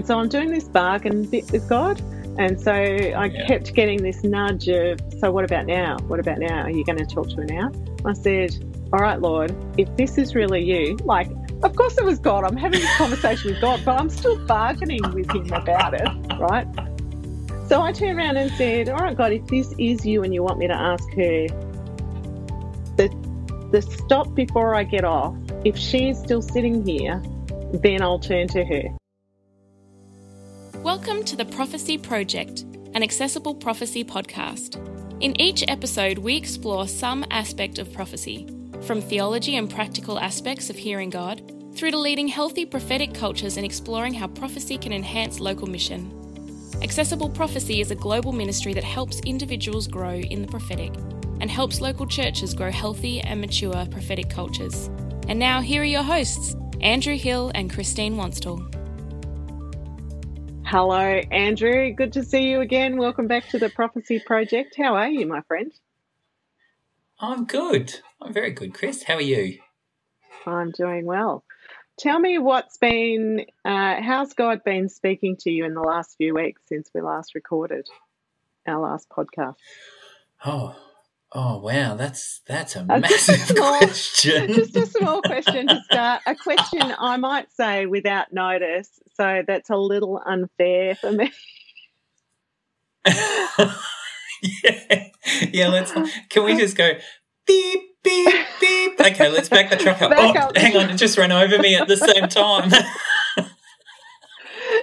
And so I'm doing this bargain bit with God. And so I yeah. kept getting this nudge of, so what about now? What about now? Are you going to talk to her now? I said, all right, Lord, if this is really you, like, of course it was God. I'm having this conversation with God, but I'm still bargaining with him about it, right? So I turned around and said, all right, God, if this is you and you want me to ask her, the, the stop before I get off, if she's still sitting here, then I'll turn to her. Welcome to the Prophecy Project, an accessible prophecy podcast. In each episode, we explore some aspect of prophecy, from theology and practical aspects of hearing God, through to leading healthy prophetic cultures and exploring how prophecy can enhance local mission. Accessible Prophecy is a global ministry that helps individuals grow in the prophetic and helps local churches grow healthy and mature prophetic cultures. And now, here are your hosts, Andrew Hill and Christine Wanstall. Hello, Andrew. Good to see you again. Welcome back to the Prophecy Project. How are you, my friend? I'm good. I'm very good, Chris. How are you? I'm doing well. Tell me what's been, uh, how's God been speaking to you in the last few weeks since we last recorded our last podcast? Oh, Oh wow, that's that's a massive just a small, question. Just a small question to start. A question I might say without notice, so that's a little unfair for me. yeah, yeah. Let's. Can we just go beep beep beep? Okay, let's back the truck up. Back oh, up. hang on, it just ran over me at the same time.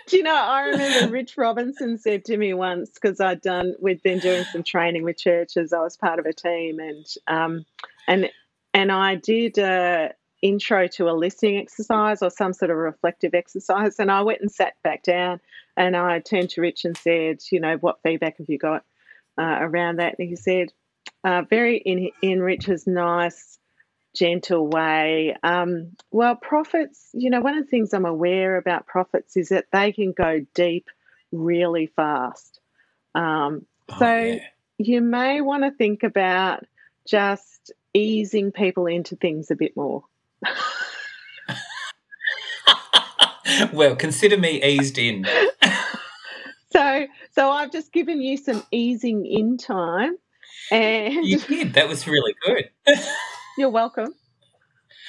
Do you know, I remember Rich Robinson said to me once, because I'd done, we'd been doing some training with churches. I was part of a team, and um, and and I did a intro to a listening exercise or some sort of reflective exercise. And I went and sat back down, and I turned to Rich and said, you know, what feedback have you got uh, around that? And he said, uh, very in in Rich's nice gentle way. Um, well, prophets, you know, one of the things I'm aware about prophets is that they can go deep really fast. Um, oh, so yeah. you may want to think about just easing people into things a bit more. well, consider me eased in. so, so I've just given you some easing in time, and you did. That was really good. You're welcome.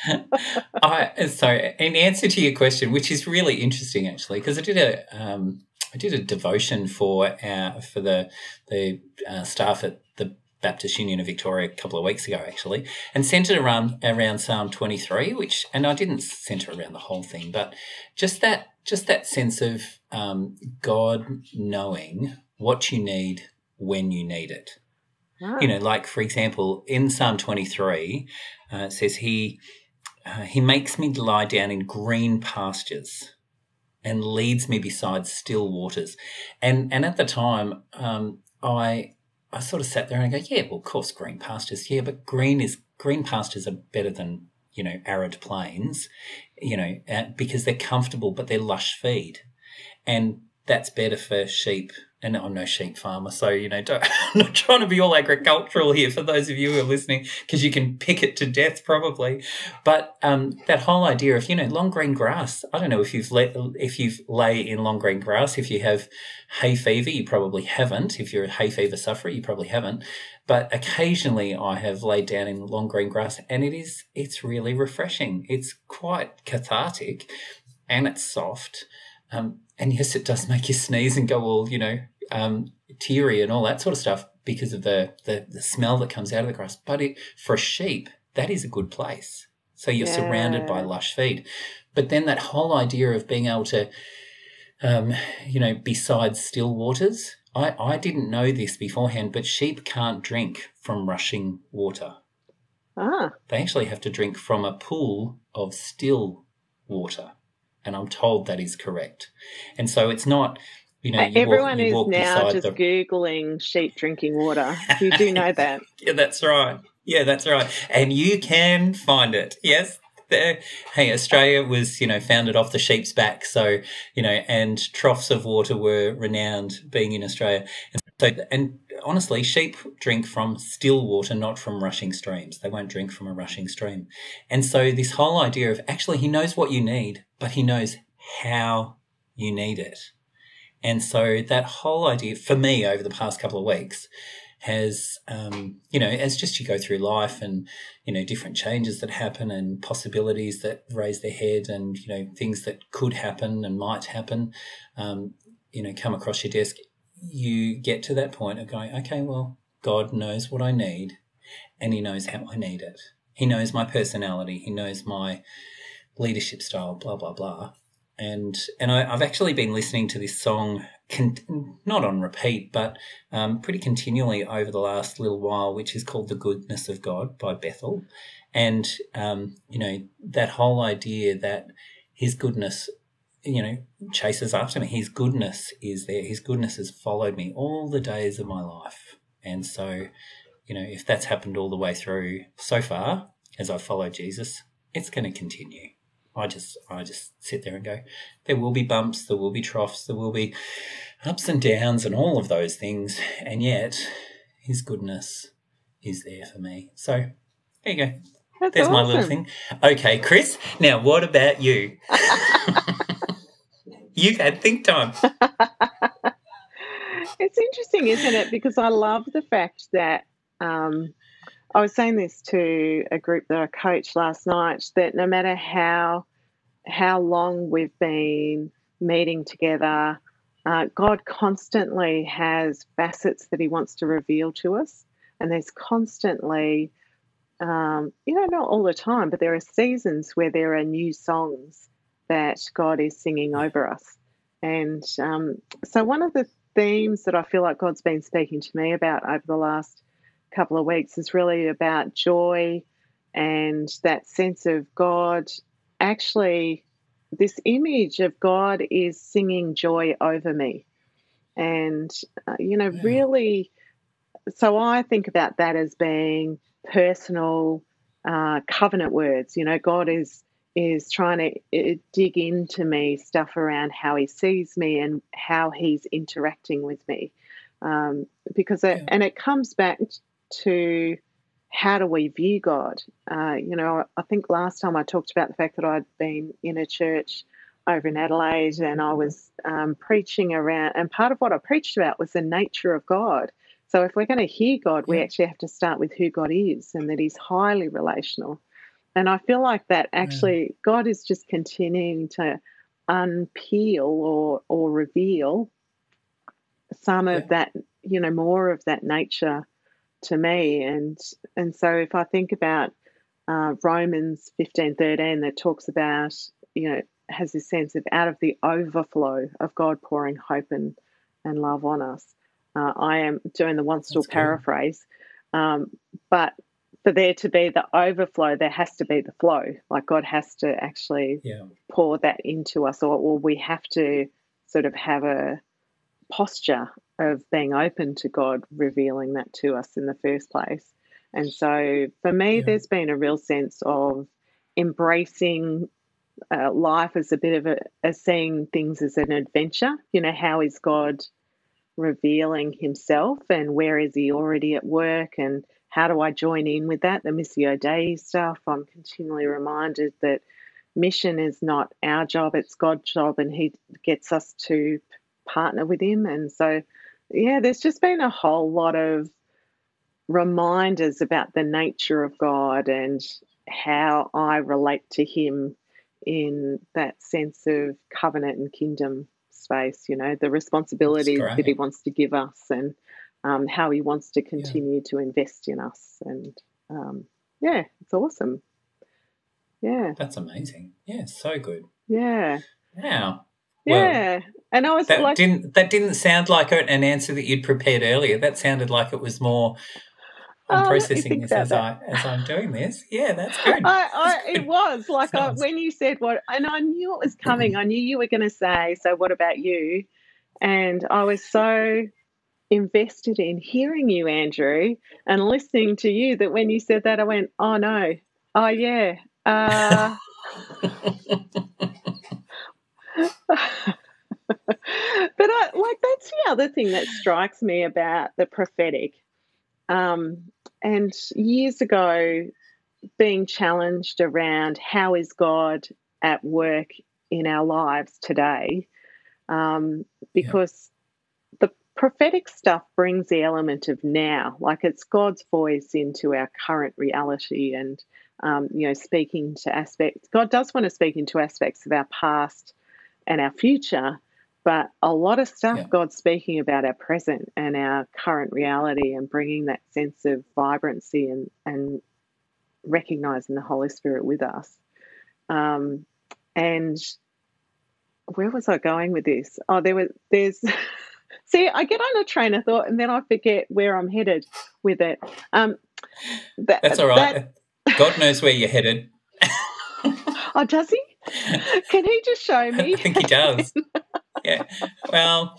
I, so, in answer to your question, which is really interesting actually, because I did a um, I did a devotion for our, for the the uh, staff at the Baptist Union of Victoria a couple of weeks ago actually, and centered around around Psalm twenty three, which and I didn't center around the whole thing, but just that just that sense of um, God knowing what you need when you need it. Oh. You know, like for example, in Psalm 23, uh, it says, He uh, He makes me lie down in green pastures and leads me beside still waters. And and at the time, um, I I sort of sat there and I go, yeah, well, of course, green pastures, yeah, but green is green pastures are better than you know arid plains, you know, uh, because they're comfortable, but they're lush feed, and that's better for sheep and I'm no sheep farmer, so you know, don't, I'm not trying to be all agricultural here for those of you who are listening, because you can pick it to death probably. But um, that whole idea of you know long green grass. I don't know if you've let if you've lay in long green grass. If you have hay fever, you probably haven't. If you're a hay fever sufferer, you probably haven't. But occasionally, I have laid down in long green grass, and it is it's really refreshing. It's quite cathartic, and it's soft. Um, and yes, it does make you sneeze and go all, you know, um, teary and all that sort of stuff because of the, the, the smell that comes out of the grass. But it, for a sheep, that is a good place. So you're yeah. surrounded by lush feed. But then that whole idea of being able to, um, you know, besides still waters, I, I didn't know this beforehand, but sheep can't drink from rushing water. Ah. They actually have to drink from a pool of still water and I'm told that is correct. And so it's not, you know, you everyone walk, you is now just the... googling sheep drinking water. You do know that. yeah, that's right. Yeah, that's right. And you can find it. Yes. There. Hey, Australia was, you know, founded off the sheep's back. So, you know, and troughs of water were renowned being in Australia. And so, and honestly, sheep drink from still water, not from rushing streams. They won't drink from a rushing stream. And so this whole idea of actually he knows what you need, but he knows how You need it. And so that whole idea for me over the past couple of weeks has, um, you know, as just you go through life and, you know, different changes that happen and possibilities that raise their head and, you know, things that could happen and might happen, um, you know, come across your desk, you get to that point of going, okay, well, God knows what I need and He knows how I need it. He knows my personality. He knows my leadership style, blah, blah, blah and and I, have actually been listening to this song con- not on repeat, but um, pretty continually over the last little while, which is called "The Goodness of God" by Bethel, and um, you know that whole idea that His goodness, you know, chases after me. His goodness is there. His goodness has followed me all the days of my life, and so you know if that's happened all the way through so far as I follow Jesus, it's going to continue. I just I just sit there and go, there will be bumps, there will be troughs, there will be ups and downs and all of those things, and yet his goodness is there for me. So there you go. That's There's awesome. my little thing. Okay, Chris. Now, what about you? you had think time. it's interesting, isn't it? Because I love the fact that um, I was saying this to a group that I coached last night that no matter how how long we've been meeting together, uh, God constantly has facets that He wants to reveal to us, and there's constantly, um, you know, not all the time, but there are seasons where there are new songs that God is singing over us, and um, so one of the themes that I feel like God's been speaking to me about over the last couple of weeks is really about joy and that sense of God actually, this image of God is singing joy over me. And, uh, you know, yeah. really, so I think about that as being personal uh, covenant words. You know, God is is trying to uh, dig into me stuff around how he sees me and how he's interacting with me um, because it, and it comes back to how do we view God? Uh, you know, I think last time I talked about the fact that I'd been in a church over in Adelaide and I was um, preaching around, and part of what I preached about was the nature of God. So if we're going to hear God, we actually have to start with who God is and that He's highly relational. And I feel like that actually yeah. God is just continuing to unpeel or or reveal some yeah. of that, you know, more of that nature to me. And and so if I think about uh, Romans fifteen thirteen, that talks about you know has this sense of out of the overflow of God pouring hope and and love on us. Uh, I am doing the one still paraphrase, um, but for there to be the overflow, there has to be the flow. Like God has to actually yeah. pour that into us, or, or we have to sort of have a posture of being open to God revealing that to us in the first place. And so for me, yeah. there's been a real sense of embracing uh, life as a bit of a, as seeing things as an adventure. You know, how is God revealing himself and where is he already at work and how do I join in with that? The Missio Dei stuff, I'm continually reminded that mission is not our job, it's God's job, and He gets us to partner with Him. And so yeah, there's just been a whole lot of reminders about the nature of God and how I relate to Him in that sense of covenant and kingdom space, you know, the responsibilities that He wants to give us and um, how He wants to continue yeah. to invest in us. And um, yeah, it's awesome. Yeah. That's amazing. Yeah, so good. Yeah. Wow. Yeah, well, and I was that like, didn't that didn't sound like an answer that you'd prepared earlier. That sounded like it was more. I'm oh, processing this as I as I'm doing this. Yeah, that's good. I, I, good. It was like I, when you said what, and I knew it was coming. I knew you were going to say. So, what about you? And I was so invested in hearing you, Andrew, and listening to you that when you said that, I went, "Oh no, oh yeah." Uh, but I like that's the other thing that strikes me about the prophetic. Um, and years ago, being challenged around how is God at work in our lives today, um, because the prophetic stuff brings the element of now, like it's God's voice into our current reality and, um, you know, speaking to aspects. God does want to speak into aspects of our past and our future, but a lot of stuff Yeah. God's speaking about our present and our current reality and bringing that sense of vibrancy and, and recognizing the Holy Spirit with us. Um, and where was I going with this? Oh, there was there's see, I get on a train of thought and then I forget where I'm headed with it. Um, that, That's all right. that- God knows where you're headed. oh, does he? Can he just show me? I think he does. yeah. Well,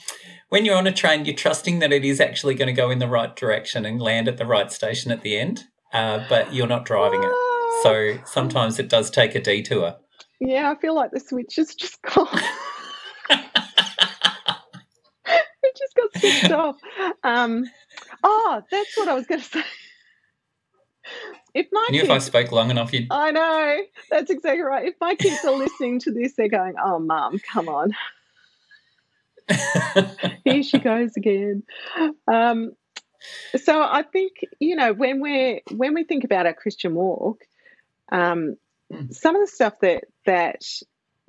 when you're on a train, you're trusting that it is actually going to go in the right direction and land at the right station at the end, uh, but you're not driving it. So sometimes it does take a detour. yeah, I feel like the switch is just gone. it just got switched off. Um, oh, that's what I was going to say. If my I knew if I spoke long enough, you'd. I know that's exactly right. If my kids are listening to this, they're going, "Oh, mom, come on, here she goes again." Um, so I think you know when we're when we think about our Christian walk, um, some of the stuff that that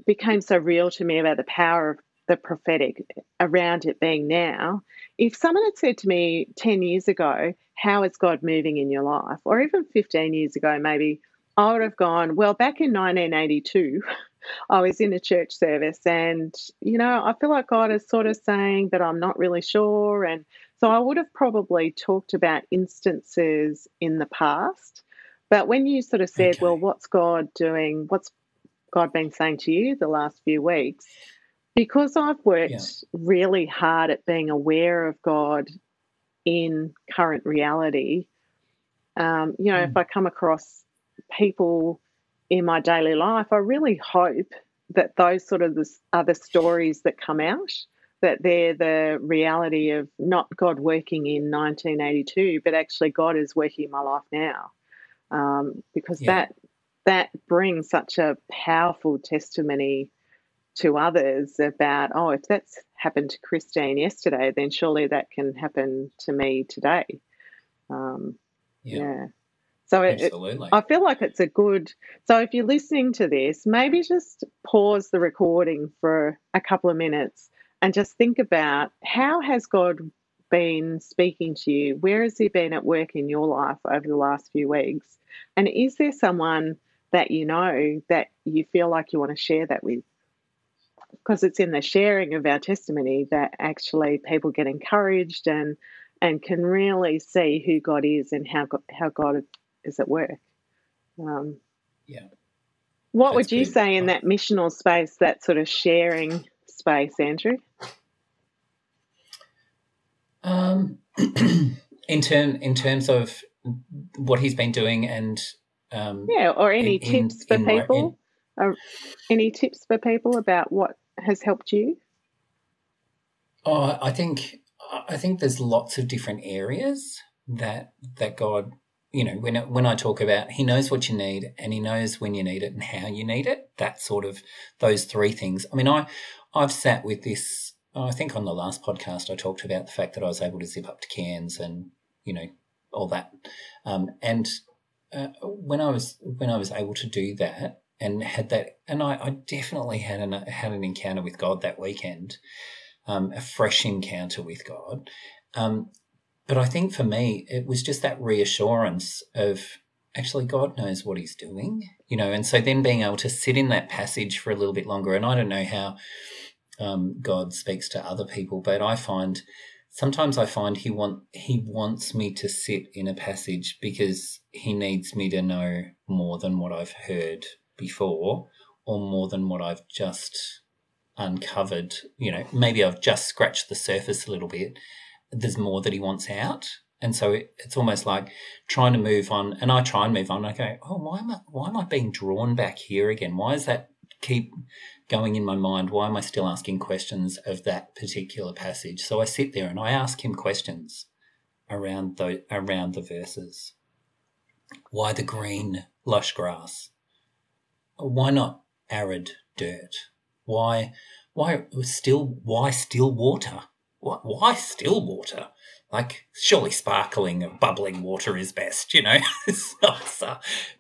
became so real to me about the power of the prophetic around it being now. If someone had said to me ten years ago, "How is God moving in your life?" or even fifteen years ago, maybe I would have gone, "Well, back in 1982." I was in a church service, and you know, I feel like God is sort of saying, but I'm not really sure. And so I would have probably talked about instances in the past. But when you sort of said, Okay. well, what's God doing? What's God been saying to you the last few weeks? Because I've worked Yeah. really hard at being aware of God in current reality, um, you know, if I come across people in my daily life, I really hope that those sort of the are the stories that come out, that they're the reality of not God working in 1982, but actually God is working in my life now, um, because Yeah. that that brings such a powerful testimony to others about oh if that's happened to Christine yesterday, then surely that can happen to me today. Um, Yeah, yeah. So it. I feel like it's a good. So if you're listening to this, maybe just pause the recording for a couple of minutes and just think about how has God been speaking to you? Where has He been at work in your life over the last few weeks? And is there someone that you know that you feel like you want to share that with? Because it's in the sharing of our testimony that actually people get encouraged and and can really see who God is and how God, how God is at work. Um, Yeah. What would you say in that missional space, that sort of sharing space, Andrew? Um, in term in terms of what he's been doing and um, Yeah, or any in- in- tips for in people? Or any tips for people about what has helped you? Oh, I think I think there's lots of different areas that that God, you know, when when I talk about He knows what you need and He knows when you need it and how you need it. That sort of those three things. I mean, I I've sat with this. oh, I think on the last podcast I talked about the fact that I was able to zip up to Cairns and you know all that, um, and uh, when I was when I was able to do that and had that, and I, I definitely had an had an encounter with God that weekend um, a fresh encounter with God. Um, but I think for me, it was just that reassurance of actually God knows what He's doing, you know. And so then being able to sit in that passage for a little bit longer, and I don't know how um, God speaks to other people, but I find sometimes I find He want He wants me to sit in a passage because He needs me to know more than what I've heard before, or more than what I've just uncovered. You know, maybe I've just scratched the surface a little bit. There's more that he wants out, and so it, it's almost like trying to move on. And I try and move on. I go, oh, why am I? Why am I being drawn back here again? Why is that keep going in my mind? Why am I still asking questions of that particular passage? So I sit there and I ask him questions around the around the verses. Why the green lush grass? Why not arid dirt? Why why still why still water? Why, why still water? Like surely sparkling and bubbling water is best, you know.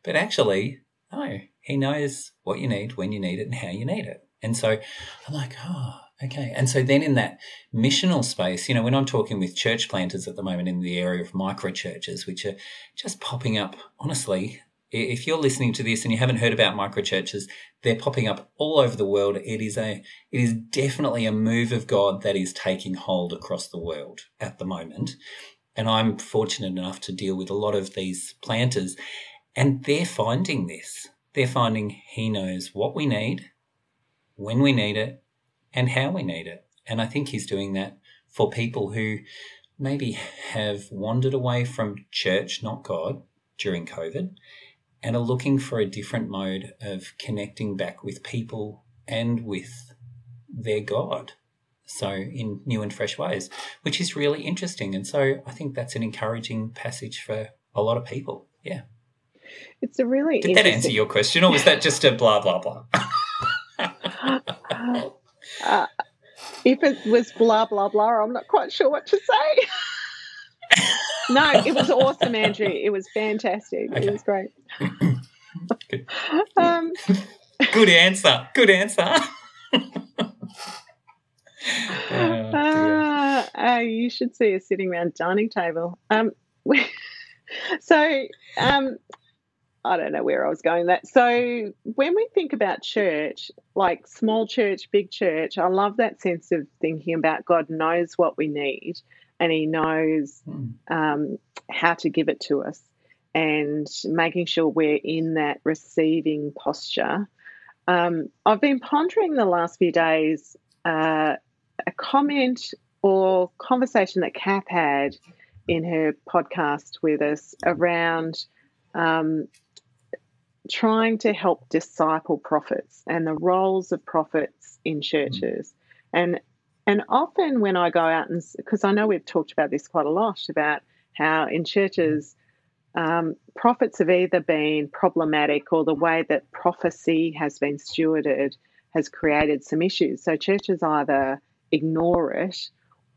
but actually, no. He knows what you need, when you need it, and how you need it. And so I'm like, oh, okay. And so then in that missional space, you know, when I'm talking with church planters at the moment in the area of micro churches, which are just popping up, honestly, if you're listening to this and you haven't heard about micro churches, they're popping up all over the world. It is a, it is definitely a move of God that is taking hold across the world at the moment. And I'm fortunate enough to deal with a lot of these planters and they're finding this. They're finding He knows what we need, when we need it, and how we need it. And I think He's doing that for people who maybe have wandered away from church, not God, during COVID and are looking for a different mode of connecting back with people and with their God. So, in new and fresh ways, which is really interesting. And so, I think that's an encouraging passage for a lot of people. Yeah. It's a really. Did that answer your question, or was that just a blah, blah, blah? uh, if it was blah, blah, blah, I'm not quite sure what to say. no, it was awesome, Andrew. It was fantastic. Okay. It was great. Good. Um, Good answer. Good answer. oh, uh, uh, you should see us sitting around dining table. Um, so, um, I don't know where I was going that. So, when we think about church, like small church, big church, I love that sense of thinking about God knows what we need and He knows hmm. um, how to give it to us and making sure we're in that receiving posture. Um, I've been pondering the last few days uh, a comment or conversation that Kath had in her podcast with us around um, trying to help disciple prophets and the roles of prophets in churches. And and often when I go out and because I know we've talked about this quite a lot about how in churches um, prophets have either been problematic or the way that prophecy has been stewarded has created some issues. So churches either ignore it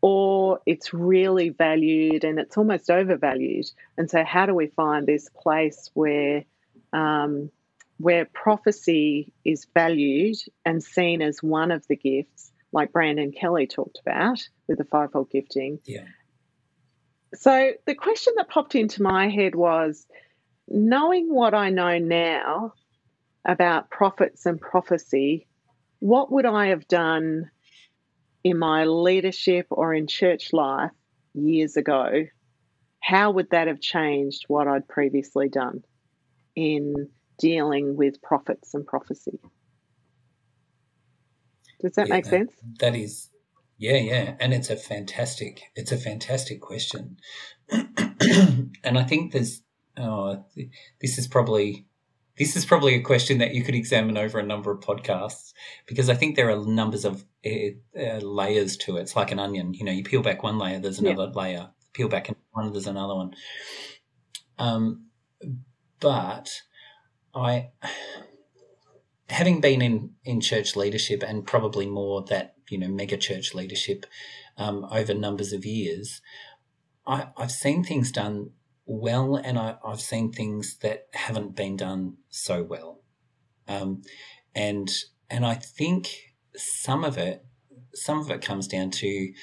or it's really valued and it's almost overvalued. And so, how do we find this place where um, where prophecy is valued and seen as one of the gifts, like Brandon Kelly talked about with the fivefold gifting? Yeah. So the question that popped into my head was knowing what I know now about prophets and prophecy, what would I have done in my leadership or in church life years ago? How would that have changed what I'd previously done in dealing with prophets and prophecy? Does that yeah, make sense? That is yeah, yeah, and it's a fantastic, it's a fantastic question, and I think there's, oh, this is probably, this is probably a question that you could examine over a number of podcasts because I think there are numbers of uh, uh, layers to it. It's like an onion, you know, you peel back one layer, there's another yeah. layer. Peel back and one, there's another one. Um, but I, having been in in church leadership and probably more that you know mega church leadership um, over numbers of years, I, have seen things done well, and I, have seen things that haven't been done so well, um, and and I think some of it some of it comes down to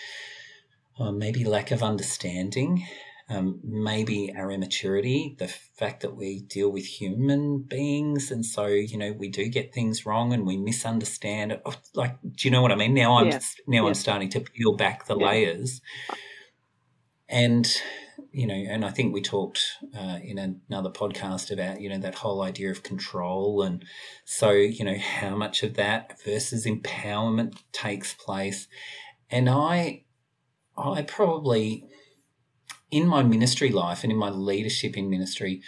uh, maybe lack of understanding um, maybe our immaturity, the fact that we deal with human beings, and so you know we do get things wrong and we misunderstand. Oh, like, do you know what I mean? Now I'm yeah. now yeah. I'm starting to peel back the yeah. layers, and you know, and I think we talked uh, in another podcast about you know that whole idea of control, and so you know how much of that versus empowerment takes place, and I, I probably in my ministry life and in my leadership in ministry,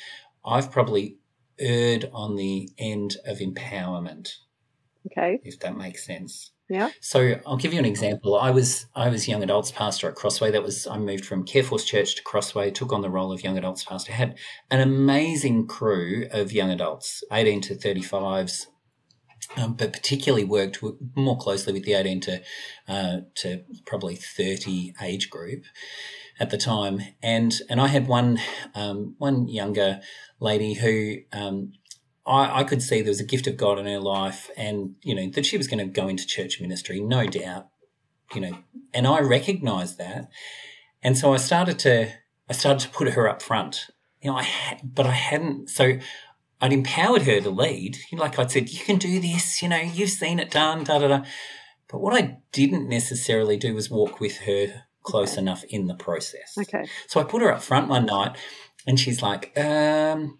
I've probably erred on the end of empowerment. Okay. If that makes sense. Yeah. So I'll give you an example. I was I was young adults pastor at Crossway. That was I moved from Careforce Church to Crossway, took on the role of young adults pastor. Had an amazing crew of young adults, 18 to 35s, um, but particularly worked more closely with the 18 to uh, to probably 30 age group at the time. And and I had one um, one younger lady who um, I, I, could see there was a gift of God in her life, and you know that she was going to go into church ministry, no doubt. You know, and I recognised that, and so I started to I started to put her up front. You know, I had, but I hadn't. So I'd empowered her to lead. Like I'd said, you can do this. You know, you've seen it done. Da da da. But what I didn't necessarily do was walk with her close okay. enough in the process. Okay. So I put her up front one night, and she's like, um,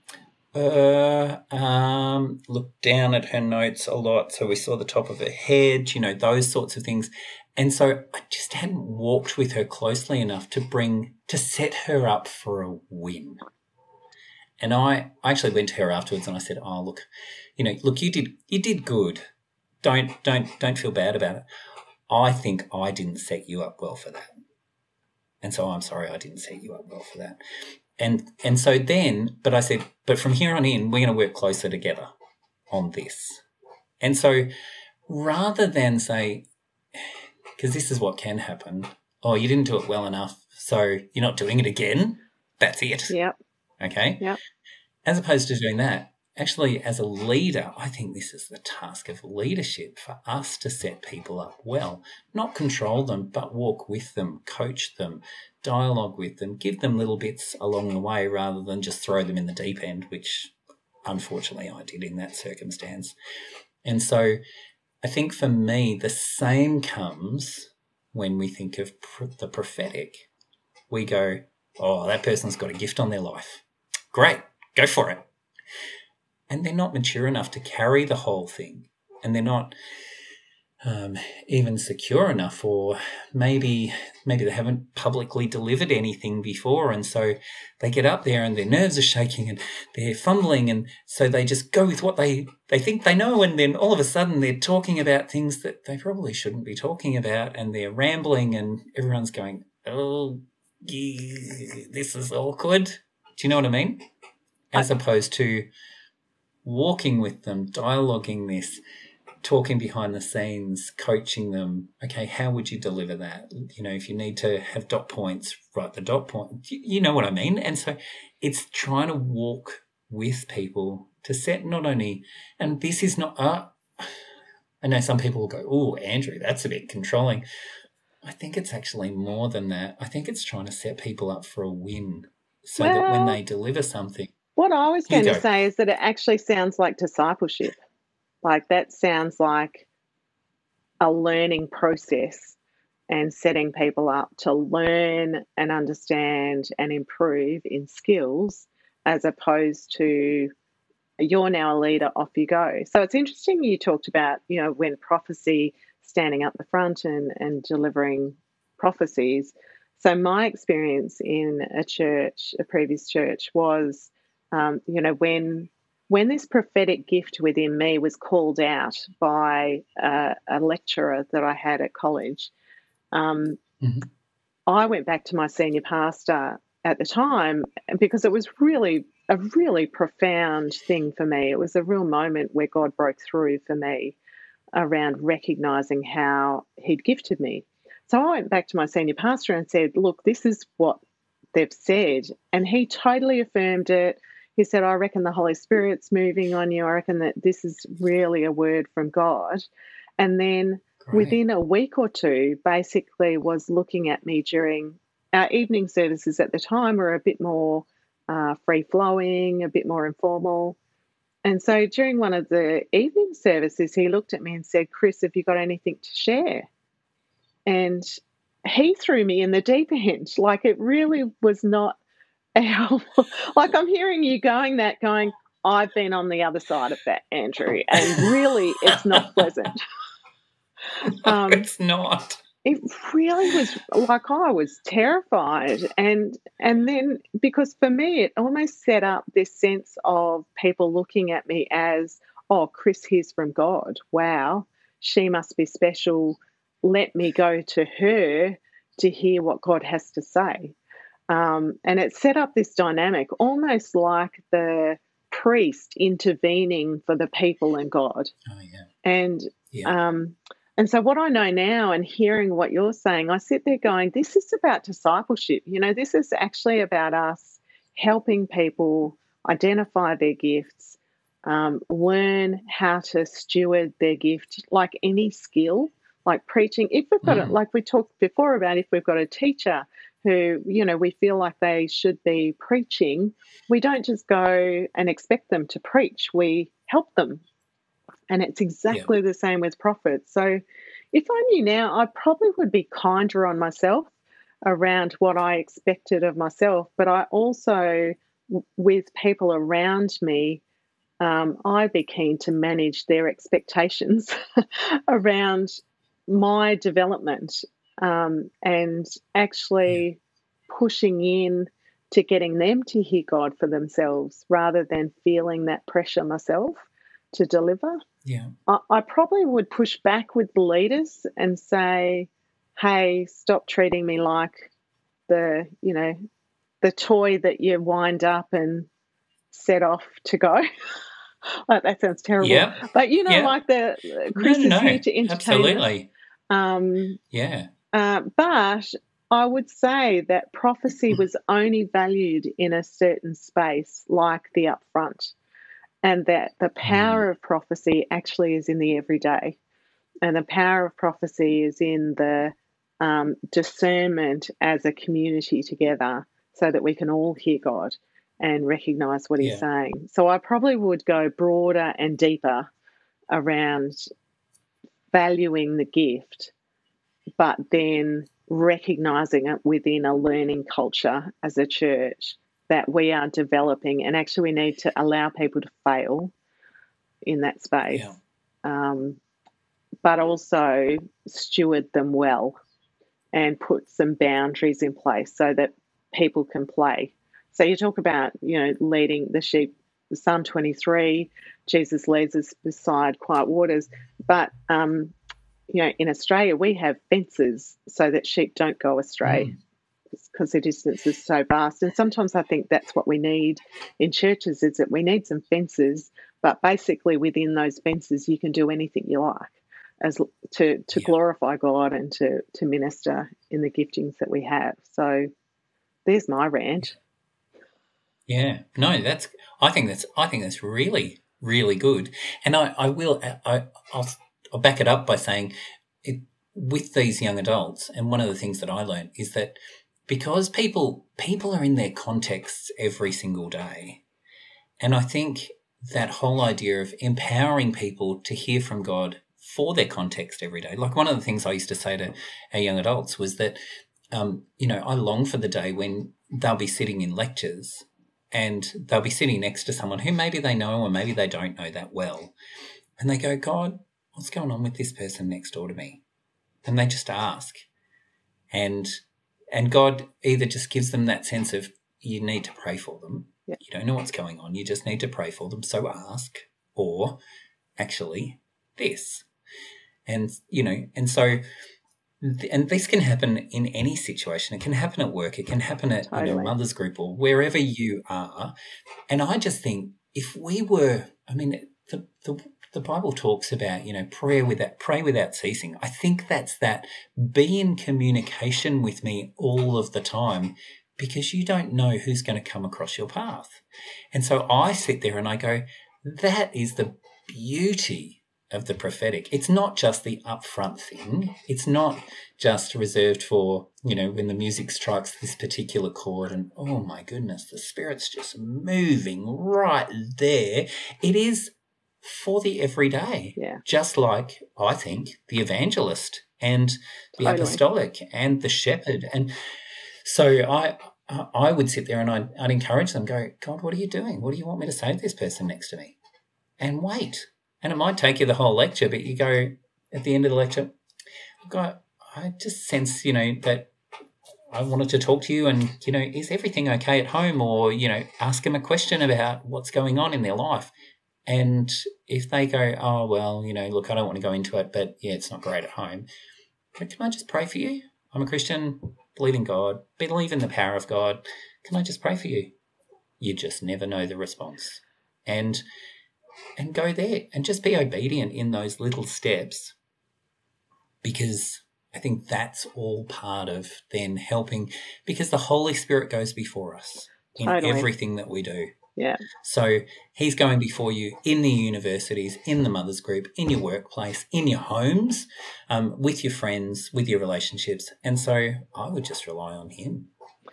uh, um, looked down at her notes a lot. So we saw the top of her head, you know, those sorts of things. And so I just hadn't walked with her closely enough to bring, to set her up for a win. And I, I actually went to her afterwards and I said, Oh, look, you know, look, you did, you did good. Don't, don't, don't feel bad about it. I think I didn't set you up well for that. And so oh, I'm sorry I didn't set you up well for that. And and so then, but I said, but from here on in, we're going to work closer together on this. And so rather than say, because this is what can happen, oh, you didn't do it well enough, so you're not doing it again. That's it. Yep. Okay. Yep. As opposed to doing that, actually, as a leader, I think this is the task of leadership for us to set people up well, not control them, but walk with them, coach them, dialogue with them, give them little bits along the way rather than just throw them in the deep end, which unfortunately I did in that circumstance. And so I think for me, the same comes when we think of the prophetic. We go, oh, that person's got a gift on their life. Great, go for it and they're not mature enough to carry the whole thing, and they're not um, even secure enough, or maybe maybe they haven't publicly delivered anything before, and so they get up there and their nerves are shaking and they're fumbling, and so they just go with what they they think they know, and then all of a sudden they're talking about things that they probably shouldn't be talking about, and they're rambling, and everyone's going, "Oh, this is awkward." Do you know what I mean? As opposed to walking with them, dialoguing this, talking behind the scenes, coaching them. Okay, how would you deliver that? You know, if you need to have dot points, write the dot point. You know what I mean? And so it's trying to walk with people to set not only, and this is not, uh, I know some people will go, oh, Andrew, that's a bit controlling. I think it's actually more than that. I think it's trying to set people up for a win so well, that when they deliver something, what I was going to say is that it actually sounds like discipleship. Like that sounds like a learning process and setting people up to learn and understand and improve in skills as opposed to you're now a leader, off you go. So it's interesting you talked about, you know, when prophecy standing up the front and, and delivering prophecies. So my experience in a church, a previous church, was um, you know, when when this prophetic gift within me was called out by a, a lecturer that I had at college, um, mm-hmm. I went back to my senior pastor at the time because it was really a really profound thing for me. It was a real moment where God broke through for me around recognizing how He'd gifted me. So I went back to my senior pastor and said, Look, this is what they've said. And he totally affirmed it he said, I reckon the Holy Spirit's moving on you. I reckon that this is really a word from God. And then Great. within a week or two, basically was looking at me during our evening services at the time were a bit more uh, free flowing, a bit more informal. And so during one of the evening services, he looked at me and said, Chris, have you got anything to share? And he threw me in the deep end. Like it really was not like I'm hearing you going that, going, I've been on the other side of that, Andrew, and really, it's not pleasant. um, it's not. It really was like I was terrified, and and then because for me, it almost set up this sense of people looking at me as, oh, Chris hears from God. Wow, she must be special. Let me go to her to hear what God has to say. Um, and it set up this dynamic almost like the priest intervening for the people and God. Oh, yeah. And Yeah. um, and so what I know now and hearing what you're saying, I sit there going, this is about discipleship. You know, this is actually about us helping people identify their gifts, um, learn how to steward their gift, like any skill, like preaching. If we've got it, Mm. like we talked before about, if we've got a teacher who, you know, we feel like they should be preaching, we don't just go and expect them to preach. We help them and it's exactly the same with prophets. So if I knew now, I probably would be kinder on myself around what I expected of myself. But I also, with people around me, um, I'd be keen to manage their expectations around my development um, and actually pushing in to getting them to hear God for themselves rather than feeling that pressure myself to deliver. Yeah. I, I probably would push back with the leaders and say, "Hey, stop treating me like the you know the toy that you wind up and set off to go." like that sounds terrible, Yeah. but you know, Yeah. like the No, Chris no, is no. here to entertain. Absolutely. Um, Yeah. Uh, but I would say that prophecy was only valued in a certain space, like the upfront, and that the power of prophecy actually is in the everyday. And the power of prophecy is in the um, discernment as a community together so that we can all hear God and recognize what He's saying. So I probably would go broader and deeper around valuing the gift but then recognizing it within a learning culture as a church that we are developing and actually we need to allow people to fail in that space Yeah. um, but also steward them well and put some boundaries in place so that people can play so you talk about you know leading the sheep psalm 23 jesus leads us beside quiet waters but um, you know, in Australia, we have fences so that sheep don't go astray mm. because the distance is so vast. And sometimes I think that's what we need in churches is that we need some fences, but basically within those fences, you can do anything you like as to to Yeah. glorify God and to to minister in the giftings that we have. So there's my rant. Yeah, no, that's. I think that's. I think that's really, really good. And I, I will. I, I'll, I'll back it up by saying, it, with these young adults, and one of the things that I learned is that because people people are in their contexts every single day, and I think that whole idea of empowering people to hear from God for their context every day. Like one of the things I used to say to our young adults was that, um, you know, I long for the day when they'll be sitting in lectures and they'll be sitting next to someone who maybe they know or maybe they don't know that well. And they go, God, what's going on with this person next door to me? And they just ask. And and God either just gives them that sense of you need to pray for them. Yeah. You don't know what's going on. You just need to pray for them. So ask. Or actually this. And you know, and so and this can happen in any situation. It can happen at work. It can happen at you know Totally. mother's group or wherever you are. And I just think if we were, I mean, the the, the Bible talks about you know prayer without pray without ceasing. I think that's that be in communication with me all of the time because you don't know who's going to come across your path. And so I sit there and I go, that is the beauty of the prophetic. It's not just the upfront thing. It's not just reserved for, you know, when the music strikes this particular chord and oh my goodness, the spirit's just moving right there. It is for the everyday. Yeah. Just like I think the evangelist and the Totally. apostolic and the shepherd. And so I I would sit there and I'd, I'd encourage them, go, God, what are you doing? What do you want me to say to this person next to me? And wait. And it might take you the whole lecture, but you go at the end of the lecture, God, I just sense, you know, that I wanted to talk to you and, you know, is everything okay at home? Or, you know, ask them a question about what's going on in their life. And if they go, oh, well, you know, look, I don't want to go into it, but yeah, it's not great at home. But can I just pray for you? I'm a Christian, believe in God, believe in the power of God. Can I just pray for you? You just never know the response. and and go there and just be obedient in those little steps because I think that's all part of then helping because the Holy Spirit goes before us in totally. everything that we do. Yeah. So he's going before you in the universities, in the mothers group, in your workplace, in your homes, um, with your friends, with your relationships. And so I would just rely on him.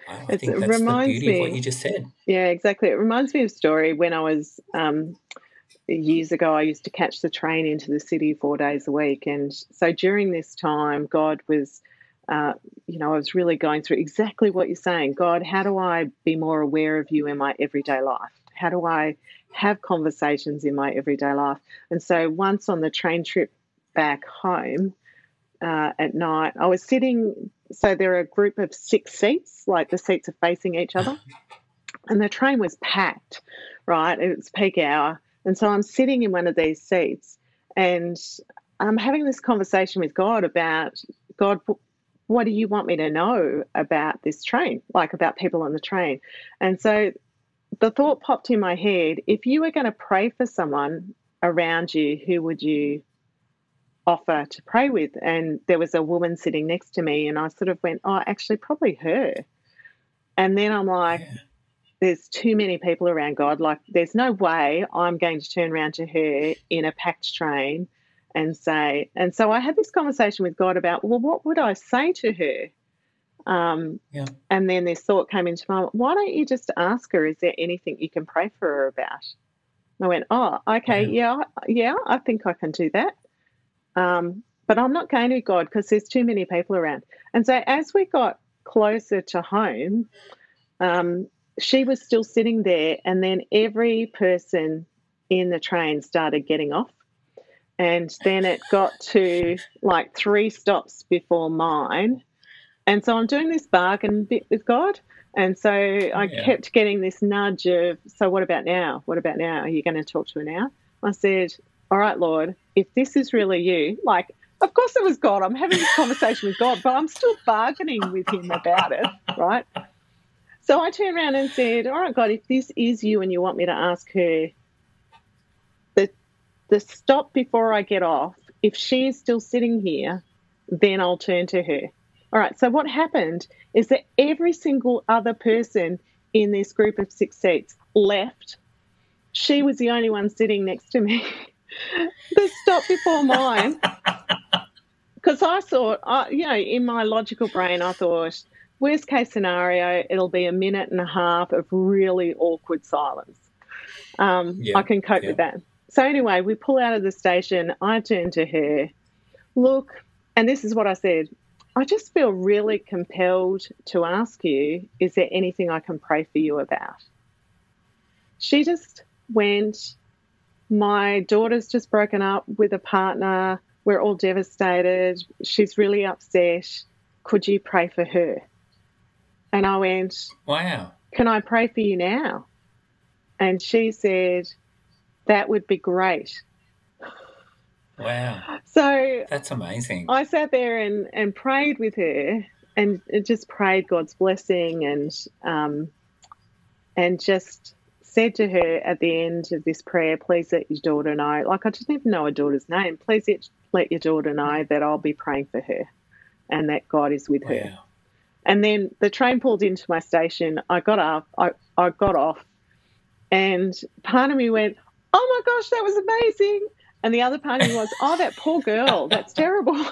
I, I think that's the beauty me, of what you just said. Yeah, exactly. It reminds me of a story when I was um, years ago, I used to catch the train into the city four days a week. And so during this time, God was, uh, you know, I was really going through exactly what you're saying. God, how do I be more aware of you in my everyday life? How do I have conversations in my everyday life? And so once on the train trip back home uh, at night, I was sitting, so there are a group of six seats, like the seats are facing each other. And the train was packed, right? It's peak hour and so I'm sitting in one of these seats and I'm having this conversation with God about God, what do you want me to know about this train, like about people on the train? And so the thought popped in my head if you were going to pray for someone around you, who would you offer to pray with? And there was a woman sitting next to me, and I sort of went, Oh, actually, probably her. And then I'm like, yeah there's too many people around God. Like, there's no way I'm going to turn around to her in a packed train and say, and so I had this conversation with God about, well, what would I say to her? Um, yeah. And then this thought came into my mind, why don't you just ask her, is there anything you can pray for her about? And I went, oh, okay, yeah, yeah, I think I can do that. Um, but I'm not going to God because there's too many people around. And so as we got closer to home, um, she was still sitting there, and then every person in the train started getting off. And then it got to like three stops before mine. And so I'm doing this bargain bit with God. And so I yeah. kept getting this nudge of, so what about now? What about now? Are you going to talk to her now? I said, all right, Lord, if this is really you, like, of course it was God. I'm having this conversation with God, but I'm still bargaining with him about it, right? So I turned around and said, All right, God, if this is you and you want me to ask her the stop before I get off, if she is still sitting here, then I'll turn to her. All right, so what happened is that every single other person in this group of six seats left. She was the only one sitting next to me. the stop before mine. Because I thought, I, you know, in my logical brain, I thought, Worst case scenario, it'll be a minute and a half of really awkward silence. Um, yeah, I can cope yeah. with that. So, anyway, we pull out of the station. I turn to her, look, and this is what I said I just feel really compelled to ask you, is there anything I can pray for you about? She just went, My daughter's just broken up with a partner. We're all devastated. She's really upset. Could you pray for her? And I went, Wow. Can I pray for you now? And she said, That would be great. Wow. So that's amazing. I sat there and, and prayed with her and just prayed God's blessing and um, and just said to her at the end of this prayer, please let your daughter know. Like I didn't even know her daughter's name. Please let your daughter know that I'll be praying for her and that God is with wow. her. And then the train pulled into my station. I got up, I, I got off, and part of me went, Oh my gosh, that was amazing. And the other part of me was, Oh, that poor girl, that's terrible.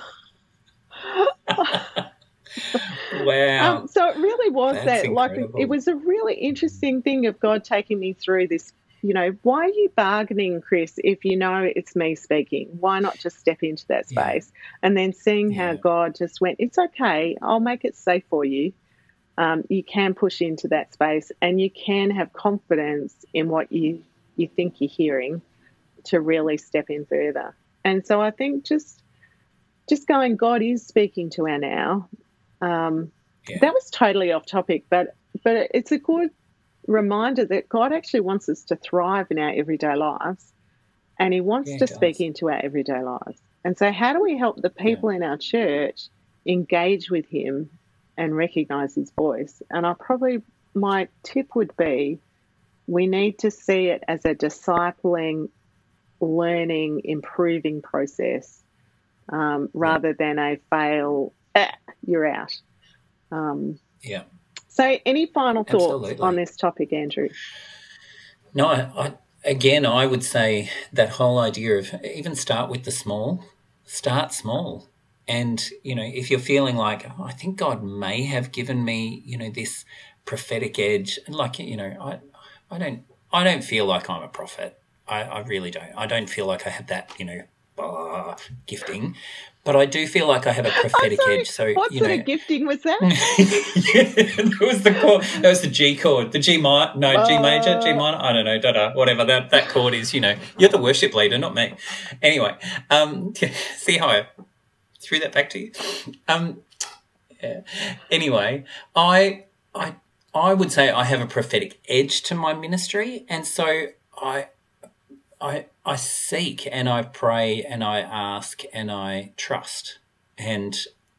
wow. Um, so it really was that's that, incredible. like, it was a really interesting thing of God taking me through this you know, why are you bargaining, Chris, if you know it's me speaking? Why not just step into that space? Yeah. And then seeing yeah. how God just went, it's okay, I'll make it safe for you. Um, you can push into that space and you can have confidence in what you, you think you're hearing to really step in further. And so I think just just going, God is speaking to our now. Um, yeah. That was totally off topic, but but it's a good reminder that God actually wants us to thrive in our everyday lives and He wants yeah, to speak into our everyday lives. And so, how do we help the people yeah. in our church engage with Him and recognize His voice? And I probably, my tip would be we need to see it as a discipling, learning, improving process um, rather than a fail, eh, you're out. Um, yeah. So, any final thoughts Absolutely. on this topic, Andrew? No, I, I, again, I would say that whole idea of even start with the small, start small. And, you know, if you're feeling like, oh, I think God may have given me, you know, this prophetic edge, and like, you know, I, I don't, I don't feel like I'm a prophet. I, I really don't. I don't feel like I have that, you know, uh, gifting, but I do feel like I have a prophetic edge. So what you sort know, of gifting was that? yeah, that was the chord. That was the G chord, the G minor, no G major, G Uh. minor. I don't know, da da, whatever that that chord is. You know, you're the worship leader, not me. Anyway, um, see how I threw that back to you. Um, yeah. Anyway, I I I would say I have a prophetic edge to my ministry, and so I I I seek and I pray and I ask and I trust, and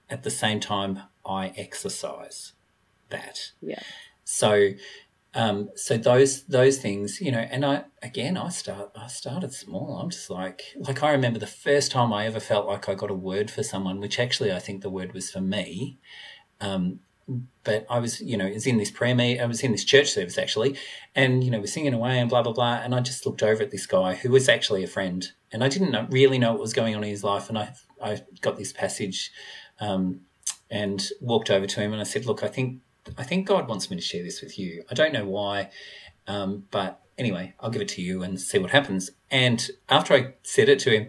at the same time I exercise that. Yeah. So, um, so those those things, you know, and I again I start I started small. I'm just like like I remember the first time I ever felt like I got a word for someone, which actually I think the word was for me. Um, but I was, you know, was in this prayer meet. I was in this church service actually, and you know, we're singing away and blah blah blah. And I just looked over at this guy who was actually a friend, and I didn't really know what was going on in his life. And I I got this passage, um, and walked over to him and I said, "Look, I think I think God wants me to share this with you. I don't know why, um, but anyway, I'll give it to you and see what happens." And after I said it to him,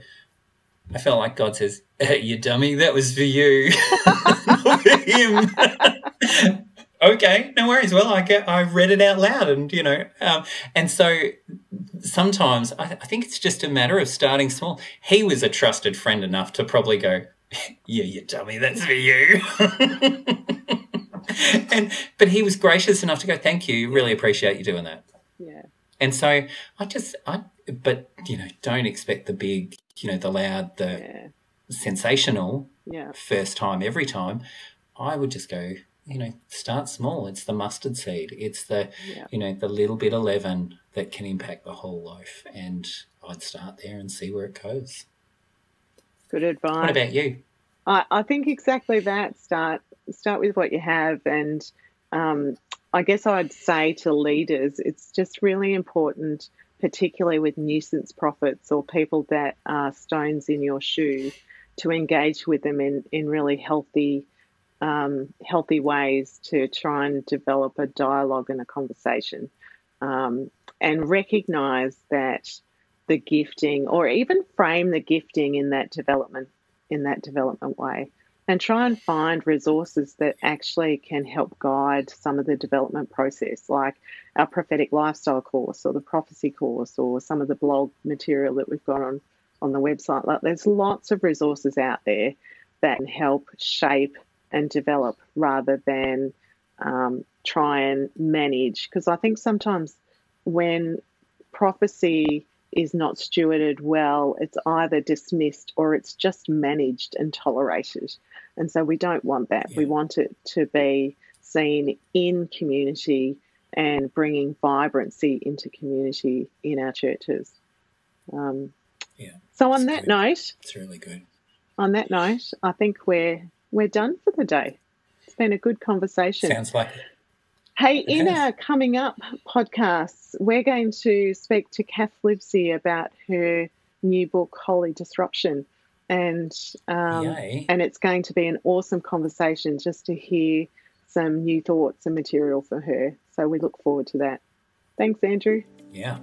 I felt like God says, hey, "You dummy, that was for you, not for him." okay, no worries. Well, I get, I read it out loud, and you know, um, and so sometimes I, I think it's just a matter of starting small. He was a trusted friend enough to probably go, "Yeah, you dummy, that's for you." and but he was gracious enough to go, "Thank you, really appreciate you doing that." Yeah. And so I just, I, but you know, don't expect the big, you know, the loud, the Yeah. sensational Yeah. first time every time. I would just go, you know, start small. It's the mustard seed. It's the, Yeah. you know, the little bit of leaven that can impact the whole loaf. And I'd start there and see where it goes. Good advice. What about you? I, I think exactly that. Start start with what you have, and um, I guess I'd say to leaders, it's just really important, particularly with nuisance prophets or people that are stones in your shoe, to engage with them in in really healthy. Um, healthy ways to try and develop a dialogue and a conversation, um, and recognize that the gifting, or even frame the gifting in that development in that development way and try and find resources that actually can help guide some of the development process, like our prophetic lifestyle course or the prophecy course or some of the blog material that we've got on, on the website. Like there's lots of resources out there that can help shape and develop rather than um, try and manage. Because I think sometimes when prophecy is not stewarded well, it's either dismissed or it's just managed and tolerated. And so we don't want that. We want it to be seen in community and bringing vibrancy into community in our churches. Um, Yeah, so on that good. note, It's really good. on that note, I think we're we're done for the day. It's been a good conversation. Sounds like it. Hey, in our coming up podcasts, we're going to speak to Cath Livesey about her new book, Holy Disruption, and um, and it's going to be an awesome conversation just to hear some new thoughts and material for her. So we look forward to that. Thanks, Andrew. Yeah.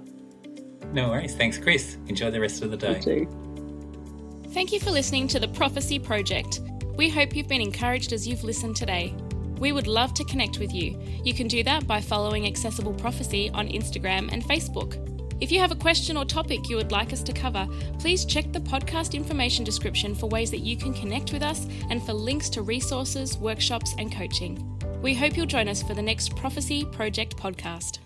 No worries. Thanks, Chris. Enjoy the rest of the You day. too. Thank you for listening to the Prophecy Project. We hope you've been encouraged as you've listened today. We would love to connect with you. You can do that by following Accessible Prophecy on Instagram and Facebook. If you have a question or topic you would like us to cover, please check the podcast information description for ways that you can connect with us and for links to resources, workshops, and coaching. We hope you'll join us for the next Prophecy Project podcast.